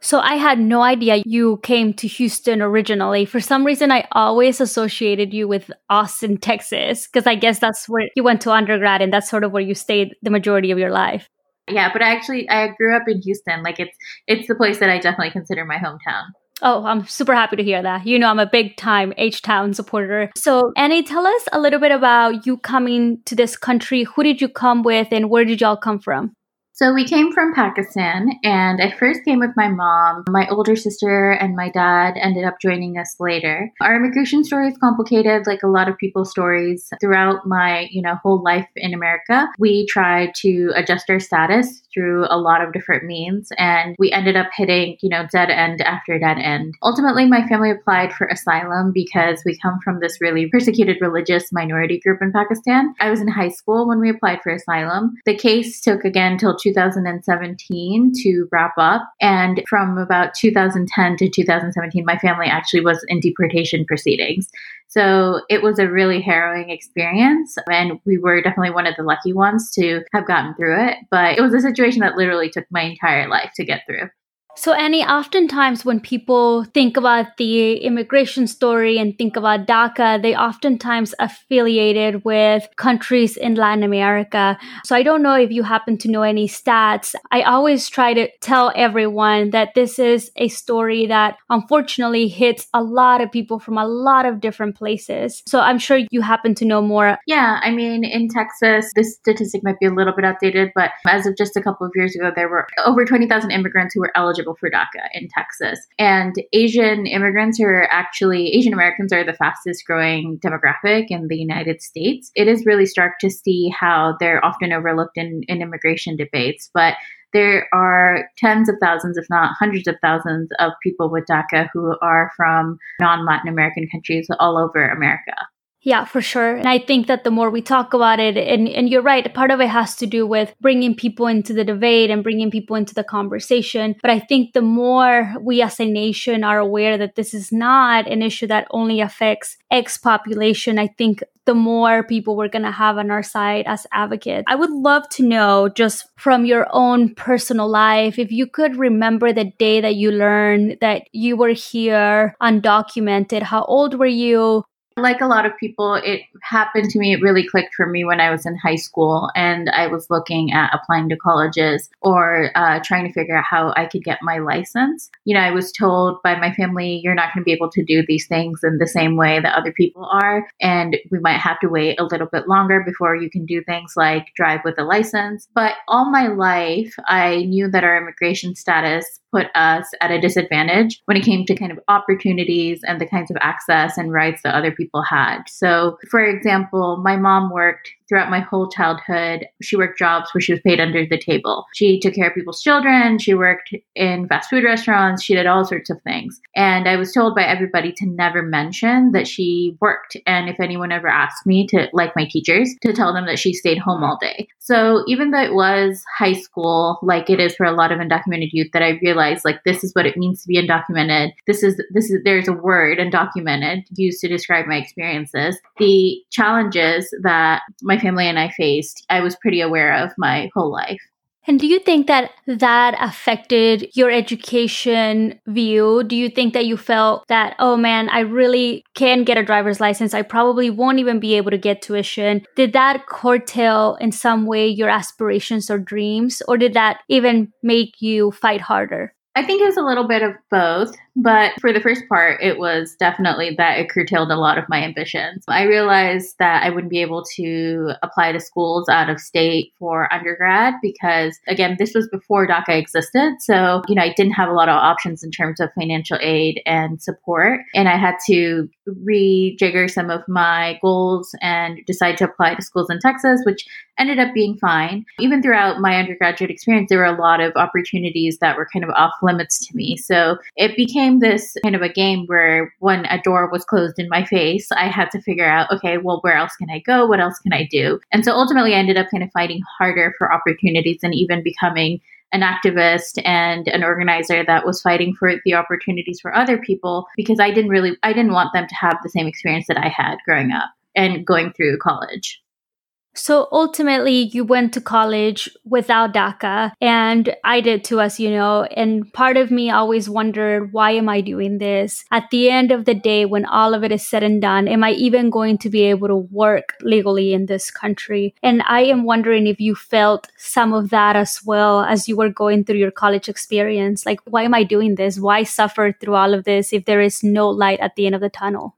So I had no idea you came to Houston originally. For some reason, I always associated you with Austin, Texas, because I guess that's where you went to undergrad and that's sort of where you stayed the majority of your life. Yeah, but I actually I grew up in Houston. Like it's it's the place that I definitely consider my hometown. Oh, I'm super happy to hear that. You know, I'm a big time H Town supporter. So, Annie, tell us a little bit about you coming to this country. Who did you come with and where did y'all come from? So we came from Pakistan, and I first came with my mom. My older sister and my dad ended up joining us later. Our immigration story is complicated, like a lot of people's stories. Throughout my, you know, whole life in America, we tried to adjust our status through a lot of different means, and we ended up hitting, you know, dead end after dead end. Ultimately, my family applied for asylum because we come from this really persecuted religious minority group in Pakistan. I was in high school when we applied for asylum. The case took again till 2017 to wrap up. And from about 2010 to 2017, my family actually was in deportation proceedings. So it was a really harrowing experience. And we were definitely one of the lucky ones to have gotten through it. But it was a situation that literally took my entire life to get through. So, Annie, oftentimes when people think about the immigration story and think about DACA, they oftentimes affiliated with countries in Latin America. So, I don't know if you happen to know any stats. I always try to tell everyone that this is a story that unfortunately hits a lot of people from a lot of different places. So, I'm sure you happen to know more. Yeah, I mean, in Texas, this statistic might be a little bit outdated, but as of just a couple of years ago, there were over 20,000 immigrants who were eligible eligible for DACA in Texas. And Asian immigrants are actually, Asian Americans are the fastest growing demographic in the United States. It is really stark to see how they're often overlooked in, in immigration debates. But there are tens of thousands, if not hundreds of thousands, of people with DACA who are from non Latin American countries all over America. Yeah, for sure. And I think that the more we talk about it, and, and you're right, part of it has to do with bringing people into the debate and bringing people into the conversation. But I think the more we as a nation are aware that this is not an issue that only affects X population, I think the more people we're going to have on our side as advocates. I would love to know, just from your own personal life, if you could remember the day that you learned that you were here undocumented. How old were you? Like a lot of people, it happened to me. It really clicked for me when I was in high school and I was looking at applying to colleges or uh, trying to figure out how I could get my license. You know, I was told by my family, you're not going to be able to do these things in the same way that other people are. And we might have to wait a little bit longer before you can do things like drive with a license. But all my life, I knew that our immigration status put us at a disadvantage when it came to kind of opportunities and the kinds of access and rights that other people had. So, for example, my mom worked throughout my whole childhood. She worked jobs where she was paid under the table. She took care of people's children. She worked in fast food restaurants. She did all sorts of things. And I was told by everybody to never mention that she worked. And if anyone ever asked me to, like my teachers, to tell them that she stayed home all day. So even though it was high school, like it is for a lot of undocumented youth, that I realized like this is what it means to be undocumented. This is, this is, there's a word undocumented used to describe my experiences. The challenges that my family and I faced, I was pretty aware of my whole life. And do you think that that affected your education view? Do you think that you felt that, oh man, I really can get a driver's license? I probably won't even be able to get tuition. Did that curtail in some way your aspirations or dreams? Or did that even make you fight harder? I think it was a little bit of both. But for the first part, it was definitely that it curtailed a lot of my ambitions. I realized that I wouldn't be able to apply to schools out of state for undergrad because, again, this was before DACA existed. So, you know, I didn't have a lot of options in terms of financial aid and support. And I had to rejigger some of my goals and decide to apply to schools in Texas, which ended up being fine. Even throughout my undergraduate experience, there were a lot of opportunities that were kind of off limits to me. So it became became this kind of a game where when a door was closed in my face, I had to figure out, okay, well, where else can I go? What else can I do? And so ultimately, I ended up kind of fighting harder for opportunities and even becoming an activist and an organizer that was fighting for the opportunities for other people because I didn't really I didn't want them to have the same experience that I had growing up and going through college. So ultimately, you went to college without DACA, and I did too, as you know. And part of me always wondered, why am I doing this? At the end of the day, when all of it is said and done, am I even going to be able to work legally in this country? And I am wondering if you felt some of that as well as you were going through your college experience. Like, why am I doing this? Why suffer through all of this if there is no light at the end of the tunnel?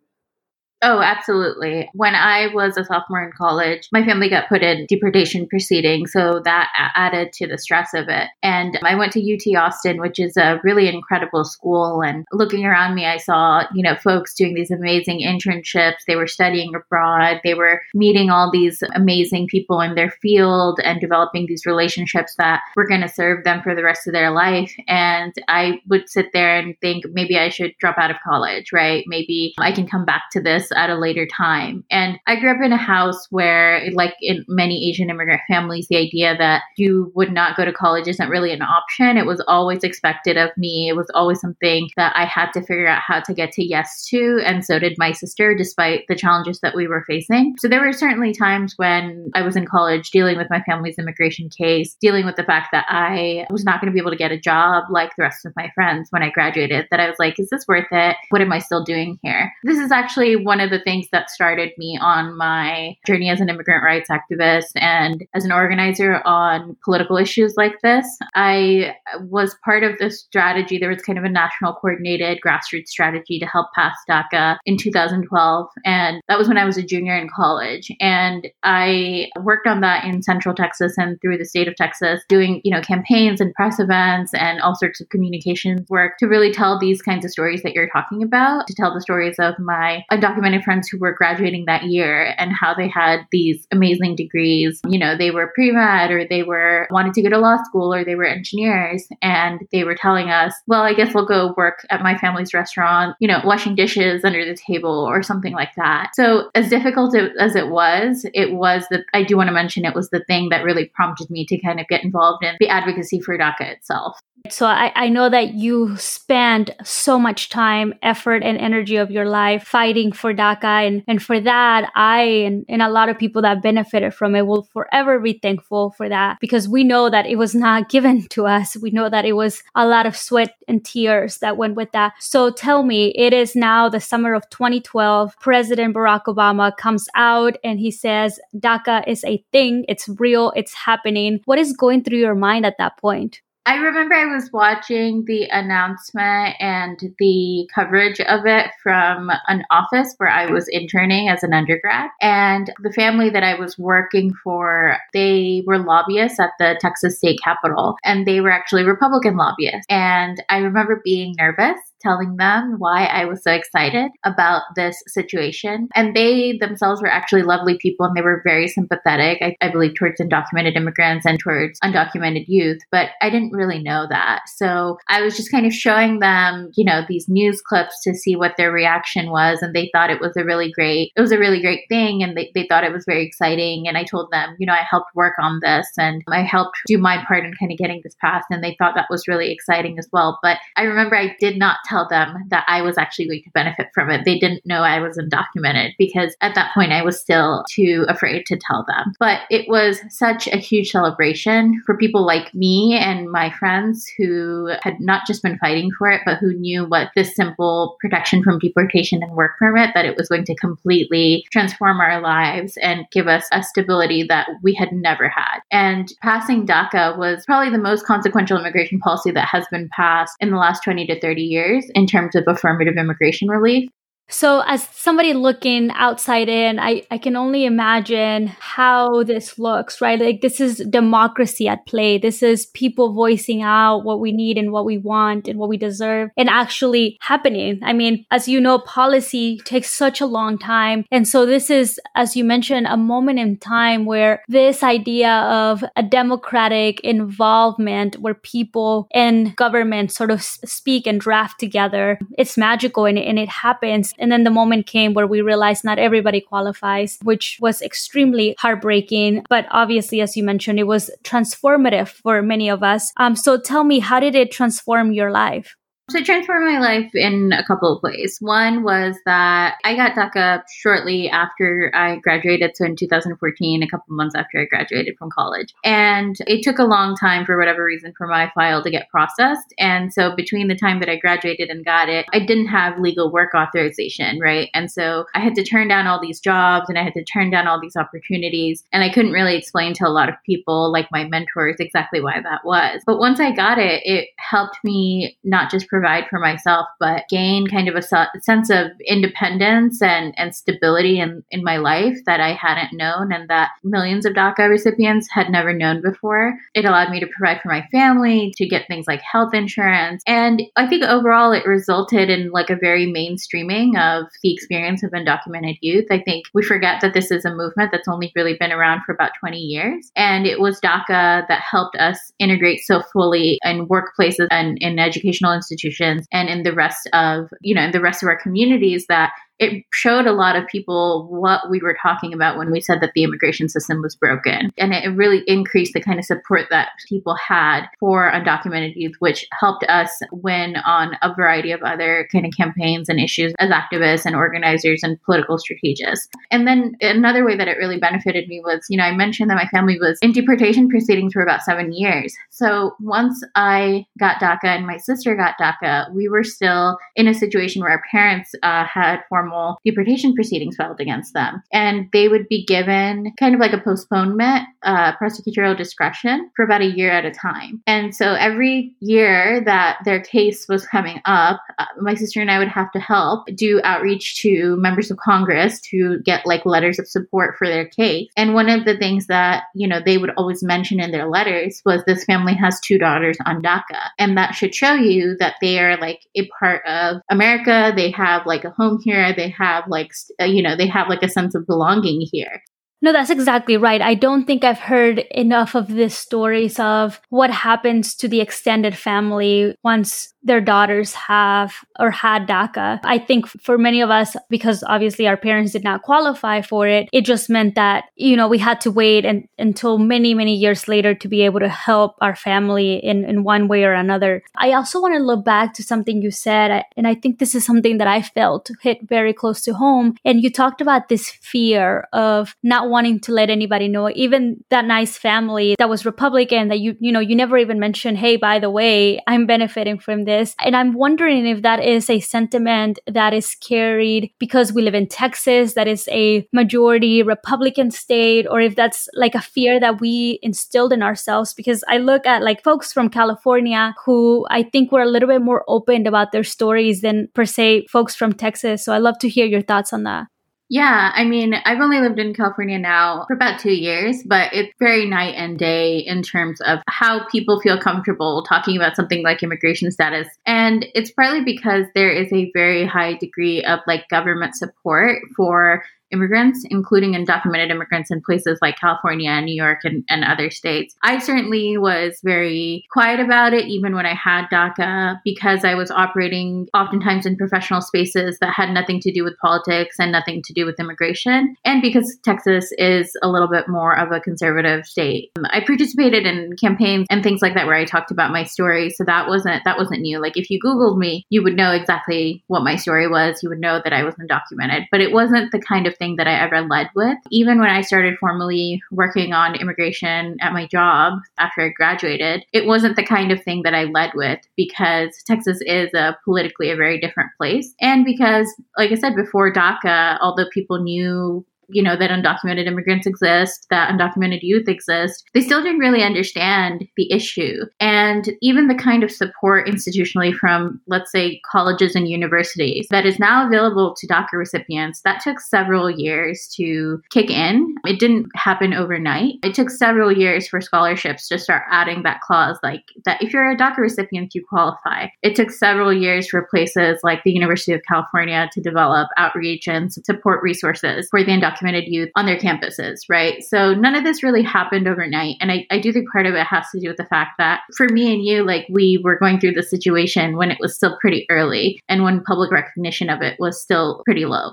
Oh, absolutely. When I was a sophomore in college, my family got put in deportation proceedings, so that added to the stress of it. And I went to UT Austin, which is a really incredible school. And looking around me, I saw, you know, folks doing these amazing internships. They were studying abroad. They were meeting all these amazing people in their field and developing these relationships that were going to serve them for the rest of their life. And I would sit there and think maybe I should drop out of college, right? Maybe I can come back to this at a later time. And I grew up in a house where, like in many Asian immigrant families, the idea that you would not go to college isn't really an option. It was always expected of me. It was always something that I had to figure out how to get to yes to. And so did my sister, despite the challenges that we were facing. So there were certainly times when I was in college dealing with my family's immigration case, dealing with the fact that I was not going to be able to get a job like the rest of my friends when I graduated, that I was like, is this worth it? What am I still doing here? This is actually one of the things that started me on my journey as an immigrant rights activist and as an organizer on political issues like this. I was part of the strategy. There was kind of a national coordinated grassroots strategy to help pass DACA in 2012. And that was when I was a junior in college. And I worked on that in Central Texas and through the state of Texas, doing, you know, campaigns and press events and all sorts of communications work to really tell these kinds of stories that you're talking about, to tell the stories of my undocumented friends who were graduating that year and how they had these amazing degrees. You know, they were pre med or they were wanted to go to law school or they were engineers and they were telling us, well, I guess I'll go work at my family's restaurant, you know, washing dishes under the table or something like that. So, as difficult as it was, it was that I do want to mention it was the thing that really prompted me to kind of get involved in the advocacy for DACA itself. So I, I know that you spend so much time, effort, and energy of your life fighting for DACA. And, and for that, I and, and a lot of people that benefited from it will forever be thankful for that because we know that it was not given to us. We know that it was a lot of sweat and tears that went with that. So tell me, it is now the summer of 2012. President Barack Obama comes out and he says DACA is a thing, it's real, it's happening. What is going through your mind at that point? I remember I was watching the announcement and the coverage of it from an office where I was interning as an undergrad. And the family that I was working for, they were lobbyists at the Texas State Capitol, and they were actually Republican lobbyists. And I remember being nervous telling them why I was so excited about this situation. And they themselves were actually lovely people and they were very sympathetic, I, I, believe, towards undocumented immigrants and towards undocumented youth. But I didn't really know that. So I was just kind of showing them, you know, these news clips to see what their reaction was. And they thought it was a really great, it was a really great thing. And they, they thought it was very exciting. And I told them, you know, I helped work on this and I helped do my part in kind of getting this passed. And they thought that was really exciting as well. But I remember I did not tell tell them that I was actually going to benefit from it. They didn't know I was undocumented because at that point I was still too afraid to tell them. But it was such a huge celebration for people like me and my friends who had not just been fighting for it, but who knew what this simple protection from deportation and work permit that it was going to completely transform our lives and give us a stability that we had never had. And passing DACA was probably the most consequential immigration policy that has been passed in the last 20 to 30 years in terms of affirmative immigration relief. So, as somebody looking outside in, I, I can only imagine how this looks, right? Like, this is democracy at play. This is people voicing out what we need and what we want and what we deserve and actually happening. I mean, as you know, policy takes such a long time. And so, this is, as you mentioned, a moment in time where this idea of a democratic involvement where people and government sort of speak and draft together, it's magical and, and it happens and then the moment came where we realized not everybody qualifies, which was extremely heartbreaking. But obviously, as you mentioned, it was transformative for many of us. Um, so tell me, how did it transform your life? So it transformed my life in a couple of ways. One was that I got DACA shortly after I graduated, so in 2014, a couple months after I graduated from college. And it took a long time for whatever reason for my file to get processed. And so between the time that I graduated and got it, I didn't have legal work authorization, right? And so I had to turn down all these jobs and I had to turn down all these opportunities. And I couldn't really explain to a lot of people, like my mentors, exactly why that was. But once I got it, it helped me not just provide for myself, but gain kind of a sense of independence and, and stability in, in my life that I hadn't known and that millions of DACA recipients had never known before. It allowed me to provide for my family, to get things like health insurance. And I think overall it resulted in like a very mainstreaming of the experience of undocumented youth. I think we forget that this is a movement that's only really been around for about 20 years. And it was DACA that helped us integrate so fully in workplaces and in educational institutions and in the rest of, you know, in the rest of our communities that it showed a lot of people what we were talking about when we said that the immigration system was broken. And it really increased the kind of support that people had for undocumented youth, which helped us win on a variety of other kind of campaigns and issues as activists and organizers and political strategists. And then another way that it really benefited me was, you know, I mentioned that my family was in deportation proceedings for about seven years. So once I got DACA and my sister got DACA, we were still in a situation where our parents uh, had formed formal deportation proceedings filed against them. And they would be given kind of like a postponement, uh, prosecutorial discretion for about a year at a time. And so every year that their case was coming up, uh, my sister and I would have to help do outreach to members of Congress to get like letters of support for their case. And one of the things that, you know, they would always mention in their letters was this family has two daughters on DACA. And that should show you that they are like a part of America. They have like a home here they have like uh, you know they have like a sense of belonging here no, that's exactly right. I don't think I've heard enough of these stories of what happens to the extended family once their daughters have or had DACA. I think for many of us, because obviously our parents did not qualify for it, it just meant that, you know, we had to wait and, until many, many years later to be able to help our family in, in one way or another. I also want to look back to something you said, and I think this is something that I felt hit very close to home. And you talked about this fear of not wanting to let anybody know, even that nice family that was Republican that you, you know, you never even mentioned, hey, by the way, I'm benefiting from this this. And I'm wondering if that is a sentiment that is carried because we live in Texas, that is a majority Republican state, or if that's like a fear that we instilled in ourselves. Because I look at like folks from California who I think were a little bit more open about their stories than per se folks from Texas. So I love to hear your thoughts on that. Yeah, I mean, I've only lived in California now for about two years, but it's very night and day in terms of how people feel comfortable talking about something like immigration status. And it's partly because there is a very high degree of like government support for immigrants, including undocumented immigrants in places like California and New York and, and other states. I certainly was very quiet about it, even when I had DACA, because I was operating oftentimes in professional spaces that had nothing to do with politics and nothing to do with immigration, and because Texas is a little bit more of a conservative state. Um, I participated in campaigns and things like that where I talked about my story, so that wasn't that wasn't new. Like if you Googled me, you would know exactly what my story was. You would know that I was undocumented, but it wasn't the kind of thing that I ever led with. Even when I started formally working on immigration at my job after I graduated, it wasn't the kind of thing that I led with because Texas is a politically a very different place. And because, like I said before, DACA, although people knew you know, that undocumented immigrants exist, that undocumented youth exist, they still didn't really understand the issue. And even the kind of support institutionally from, let's say, colleges and universities that is now available to DACA recipients, that took several years to kick in. It didn't happen overnight. It took several years for scholarships to start adding that clause, like that if you're a DACA recipient, you qualify. It took several years for places like the University of California to develop outreach and support resources for the undocumented undocumented youth on their campuses, right? So none of this really happened overnight. And I, I do think part of it has to do with the fact that for me and you, like we were going through the situation when it was still pretty early and when public recognition of it was still pretty low.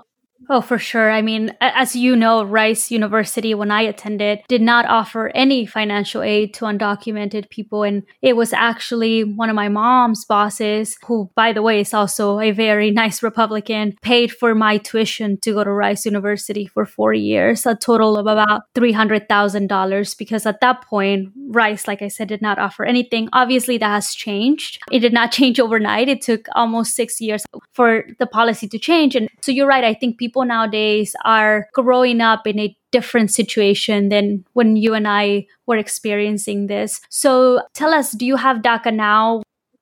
Oh, for sure. I mean, as you know, Rice University, when I attended, did not offer any financial aid to undocumented people. And it was actually one of my mom's bosses, who, by the way, is also a very nice Republican, paid for my tuition to go to Rice University for four years, a total of about $300,000. Because at that point, Rice, like I said, did not offer anything. Obviously, that has changed. It did not change overnight. It took almost six years for the policy to change. And so you're right. I think people people nowadays are growing up in a different situation than when you and I were experiencing this. So tell us, do you have DACA now?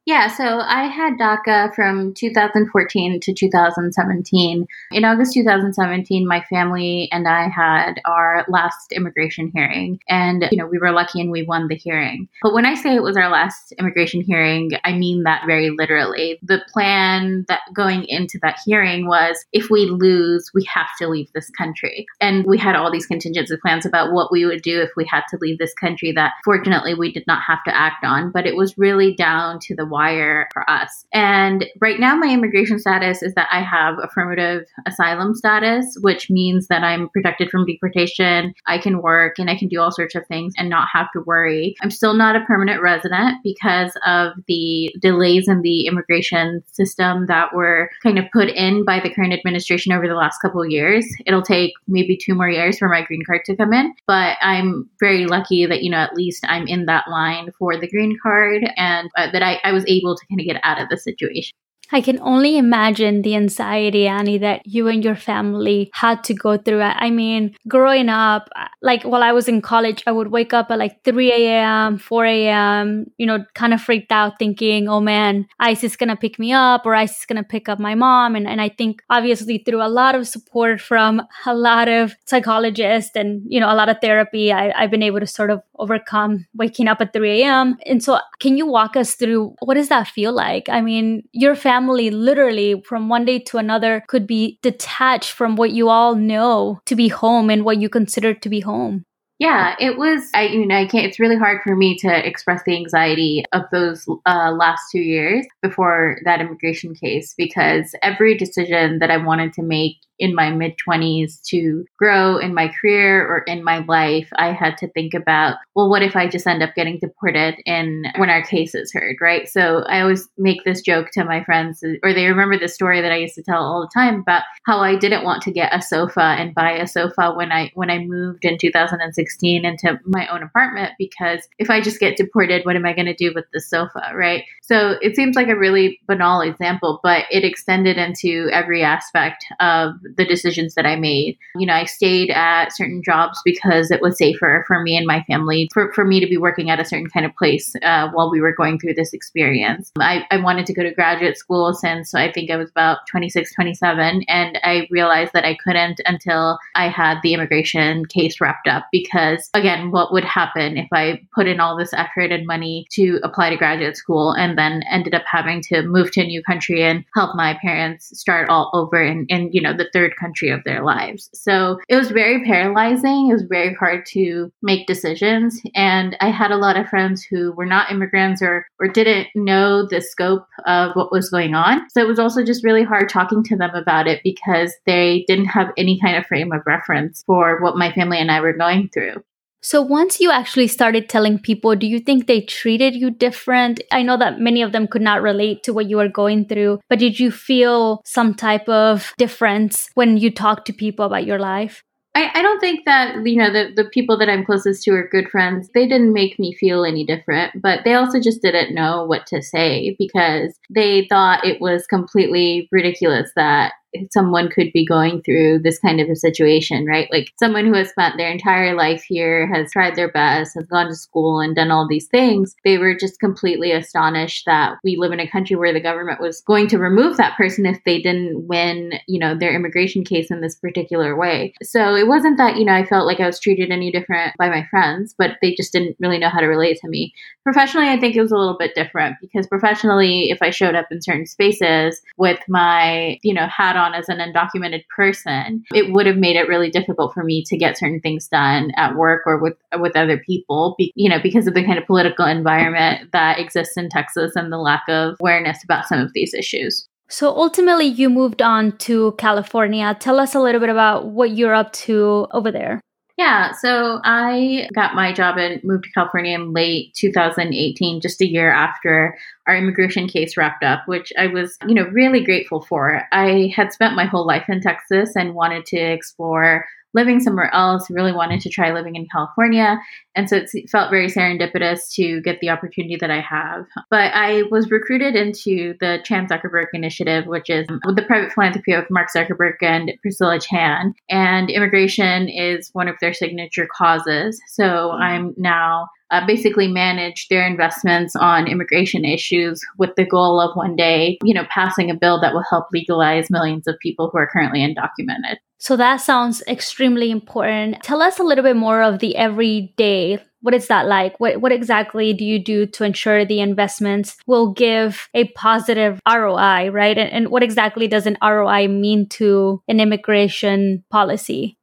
Yeah, so I had DACA from 2014 to 2017. In August 2017, my family and I had our last immigration hearing. And, you know, we were lucky and we won the hearing. But when I say it was our last immigration hearing, I mean that very literally. The plan that going into that hearing was if we lose, we have to leave this country. And we had all these contingency plans about what we would do if we had to leave this country that fortunately we did not have to act on. But it was really down to the wire for us. And right now, my immigration status is that I have affirmative asylum status, which means that I'm protected from deportation. I can work and I can do all sorts of things and not have to worry. I'm still not a permanent resident because of the delays in the immigration system that were kind of put in by the current administration over the last couple of years. It'll take maybe two more years for my green card to come in, but I'm very lucky that, you know, at least I'm in that line for the green card and uh, that I, I was able to kind of get out of the situation. I can only imagine the anxiety, Annie, that you and your family had to go through. I mean, growing up, uh, like while I was in college, I would wake up at like 3 a.m., 4 a.m., you know, kind of freaked out thinking, oh man, ICE is going to pick me up or ICE is going to pick up my mom. And, and I think obviously through a lot of support from a lot of psychologists and, you know, a lot of therapy, I, I've been able to sort of overcome waking up at 3 a.m. And so can you walk us through what does that feel like? I mean, your family family literally from one day to another could be detached from what you all know to be home and what you consider to be home. Yeah, it was. I you know I can't. It's really hard for me to express the anxiety of those uh, last two years before that immigration case because every decision that I wanted to make in my mid 20s to grow in my career or in my life, I had to think about, well, what if I just end up getting deported in when our case is heard, right? So I always make this joke to my friends, or they remember the story that I used to tell all the time about how I didn't want to get a sofa and buy a sofa when I when I moved in 2016 into my own apartment because if I just get deported, what am I going to do with the sofa, right? So it seems like a really banal example, but it extended into every aspect of the decisions that I made. You know, I stayed at certain jobs because it was safer for me and my family for, for me to be working at a certain kind of place uh, while we were going through this experience. I, I wanted to go to graduate school since I think I was about 26, 27, and I realized that I couldn't until I had the immigration case wrapped up because, again, what would happen if I put in all this effort and money to apply to graduate school and then ended up having to move to a new country and help my parents start all over in, in you know, the third country of their lives. So it was very paralyzing. It was very hard to make decisions. And I had a lot of friends who were not immigrants or, or didn't know the scope of what was going on. So it was also just really hard talking to them about it because they didn't have any kind of frame of reference for what my family and I were going through. So once you actually started telling people, do you think they treated you different? I know that many of them could not relate to what you were going through, but did you feel some type of difference when you talked to people about your life? I, I don't think that, you know, the, the people that I'm closest to are good friends. They didn't make me feel any different, but they also just didn't know what to say because they thought it was completely ridiculous that someone could be going through this kind of a situation, right? Like someone who has spent their entire life here, has tried their best, has gone to school and done all these things. They were just completely astonished that we live in a country where the government was going to remove that person if they didn't win, you know, their immigration case in this particular way. So it wasn't that, you know, I felt like I was treated any different by my friends, but they just didn't really know how to relate to me. Professionally, I think it was a little bit different because professionally, if I showed up in certain spaces with my, you know, hat on as an undocumented person, it would have made it really difficult for me to get certain things done at work or with with other people, be, you know, because of the kind of political environment that exists in Texas and the lack of awareness about some of these issues. So ultimately, you moved on to California. Tell us a little bit about what you're up to over there. Yeah, so I got my job and moved to California in late 2018, just a year after our immigration case wrapped up, which I was, you know, really grateful for. I had spent my whole life in Texas and wanted to explore living somewhere else, really wanted to try living in California. And so it felt very serendipitous to get the opportunity that I have. But I was recruited into the Chan Zuckerberg Initiative, which is the private philanthropy of Mark Zuckerberg and Priscilla Chan. And immigration is one of their signature causes. So I'm now uh, basically manage their investments on immigration issues with the goal of one day, you know, passing a bill that will help legalize millions of people who are currently undocumented. So that sounds extremely important. Tell us a little bit more of the everyday. What is that like? What what exactly do you do to ensure the investments will give a positive ROI, right? And, and what exactly does an ROI mean to an immigration policy?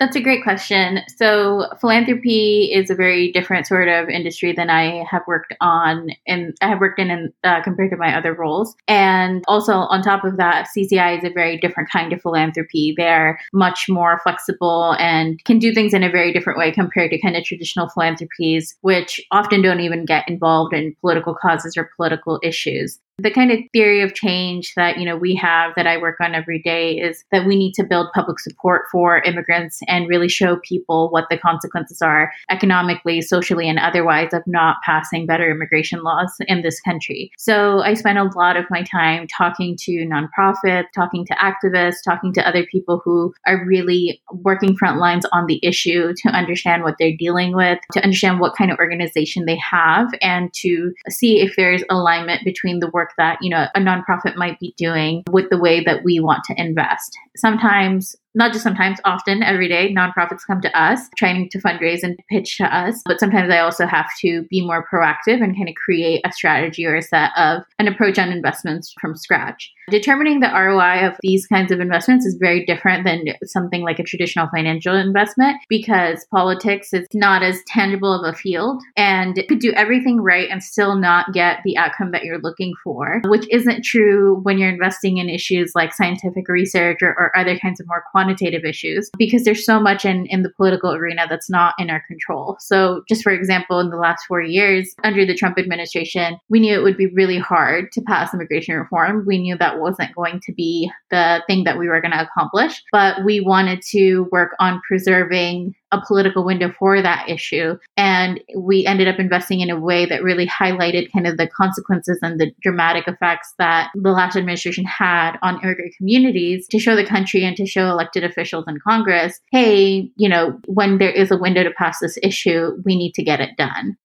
That's a great question. So, philanthropy is a very different sort of industry than I have worked on, and I have worked in, in uh, compared to my other roles. And also, on top of that, CZI is a very different kind of philanthropy. They're much more flexible and can do things in a very different way compared to kind of traditional philanthropies, which often don't even get involved in political causes or political issues the kind of theory of change that you know we have that i work on every day is that we need to build public support for immigrants and really show people what the consequences are economically socially and otherwise of not passing better immigration laws in this country. So i spend a lot of my time talking to nonprofits talking to activists talking to other people who are really working front lines on the issue to understand what they're dealing with to understand what kind of organization they have and to see if there's alignment between the work work that, you know, a nonprofit might be doing with the way that we want to invest. Sometimes not just sometimes, often every day, nonprofits come to us trying to fundraise and pitch to us. But sometimes I also have to be more proactive and kind of create a strategy or a set of an approach on investments from scratch. Determining the ROI of these kinds of investments is very different than something like a traditional financial investment because politics is not as tangible of a field and could do everything right and still not get the outcome that you're looking for, which isn't true when you're investing in issues like scientific research or, or other kinds of more quantitative quantitative issues because there's so much in, in the political arena that's not in our control. So, just for example, in the last four years under the Trump administration, we knew it would be really hard to pass immigration reform. We knew that wasn't going to be the thing that we were going to accomplish, but we wanted to work on preserving a political window for that issue. And we ended up investing in a way that really highlighted kind of the consequences and the dramatic effects that the last administration had on immigrant communities to show the country and to show elected officials in Congress, hey, you know, when there is a window to pass this issue, we need to get it done.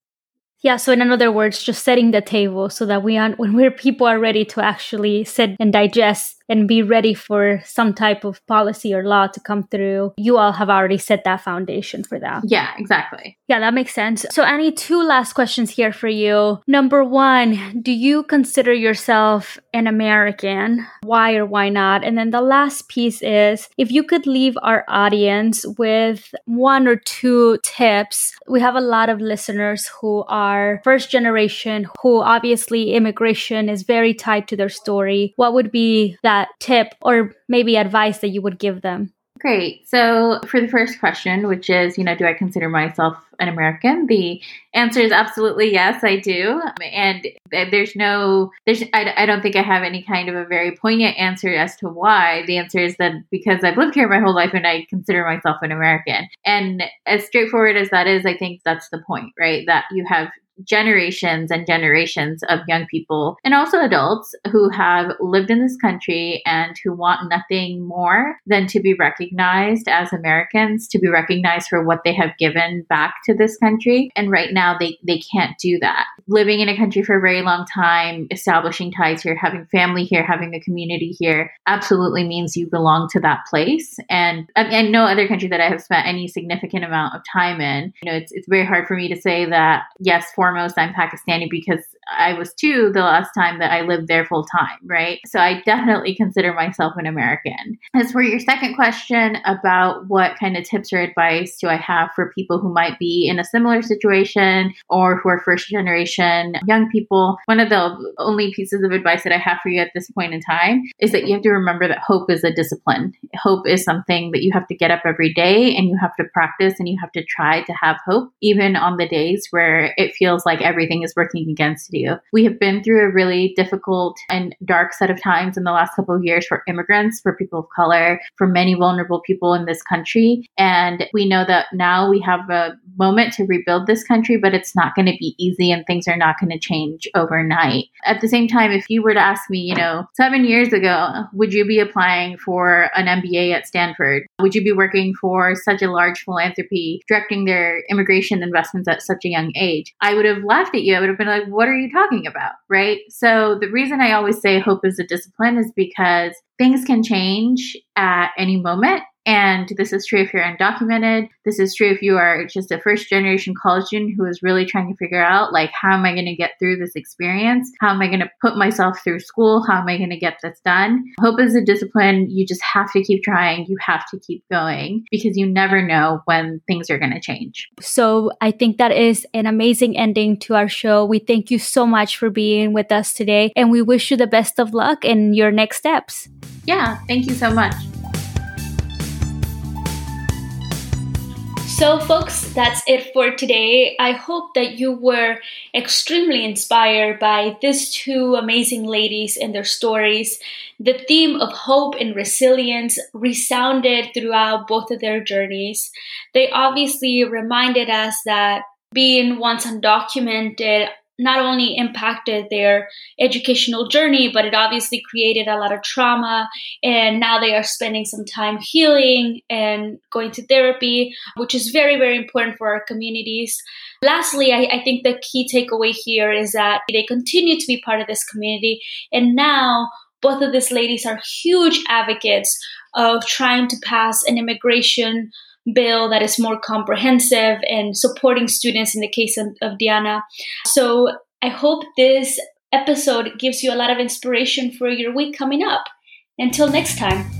Yeah, so in other words, just setting the table so that we are, when we're people are ready to actually sit and digest and be ready for some type of policy or law to come through, you all have already set that foundation for that. Yeah, exactly. Yeah, that makes sense. So, Annie, two last questions here for you. Number one, do you consider yourself an American? Why or why not? And then the last piece is if you could leave our audience with one or two tips. We have a lot of listeners who are first generation, who obviously immigration is very tied to their story. What would be that? Tip or maybe advice that you would give them? Great. So, for the first question, which is, you know, do I consider myself an American? The answer is absolutely yes, I do. And there's no, there's, I, I don't think I have any kind of a very poignant answer as to why. The answer is that because I've lived here my whole life and I consider myself an American. And as straightforward as that is, I think that's the point, right? That you have generations and generations of young people and also adults who have lived in this country and who want nothing more than to be recognized as Americans, to be recognized for what they have given back to this country. And right now they, they can't do that. Living in a country for a very long time, establishing ties here, having family here, having a community here absolutely means you belong to that place. And, um, and no other country that I have spent any significant amount of time in, you know, it's, it's very hard for me to say that, yes, for foremost, I'm Pakistani because I was two the last time that I lived there full time, right? So I definitely consider myself an American. As for your second question about what kind of tips or advice do I have for people who might be in a similar situation or who are first generation young people, one of the only pieces of advice that I have for you at this point in time is that you have to remember that hope is a discipline. Hope is something that you have to get up every day and you have to practice and you have to try to have hope, even on the days where it feels feels like everything is working against you. We have been through a really difficult and dark set of times in the last couple of years for immigrants, for people of color, for many vulnerable people in this country. And we know that now we have a moment to rebuild this country, but it's not going to be easy and things are not going to change overnight. At the same time, if you were to ask me, you know, seven years ago, would you be applying for an MBA at Stanford? Would you be working for such a large philanthropy, directing their immigration investments at such a young age? I would have laughed at you. I would have been like, what are you talking about? Right. So the reason I always say hope is a discipline is because things can change at any moment. And this is true if you're undocumented. This is true if you are just a first generation college student who is really trying to figure out, like, how am I going to get through this experience? How am I going to put myself through school? How am I going to get this done? Hope is a discipline. You just have to keep trying. You have to keep going because you never know when things are going to change. So I think that is an amazing ending to our show. We thank you so much for being with us today and we wish you the best of luck in your next steps. Yeah, thank you so much. So, folks, that's it for today. I hope that you were extremely inspired by these two amazing ladies and their stories. The theme of hope and resilience resounded throughout both of their journeys. They obviously reminded us that being once undocumented not only impacted their educational journey, but it obviously created a lot of trauma. And now they are spending some time healing and going to therapy, which is very, very important for our communities. Lastly, I, I think the key takeaway here is that they continue to be part of this community. And now both of these ladies are huge advocates of trying to pass an immigration bill that is more comprehensive and supporting students in the case of, of Diana. So I hope this episode gives you a lot of inspiration for your week coming up. Until next time.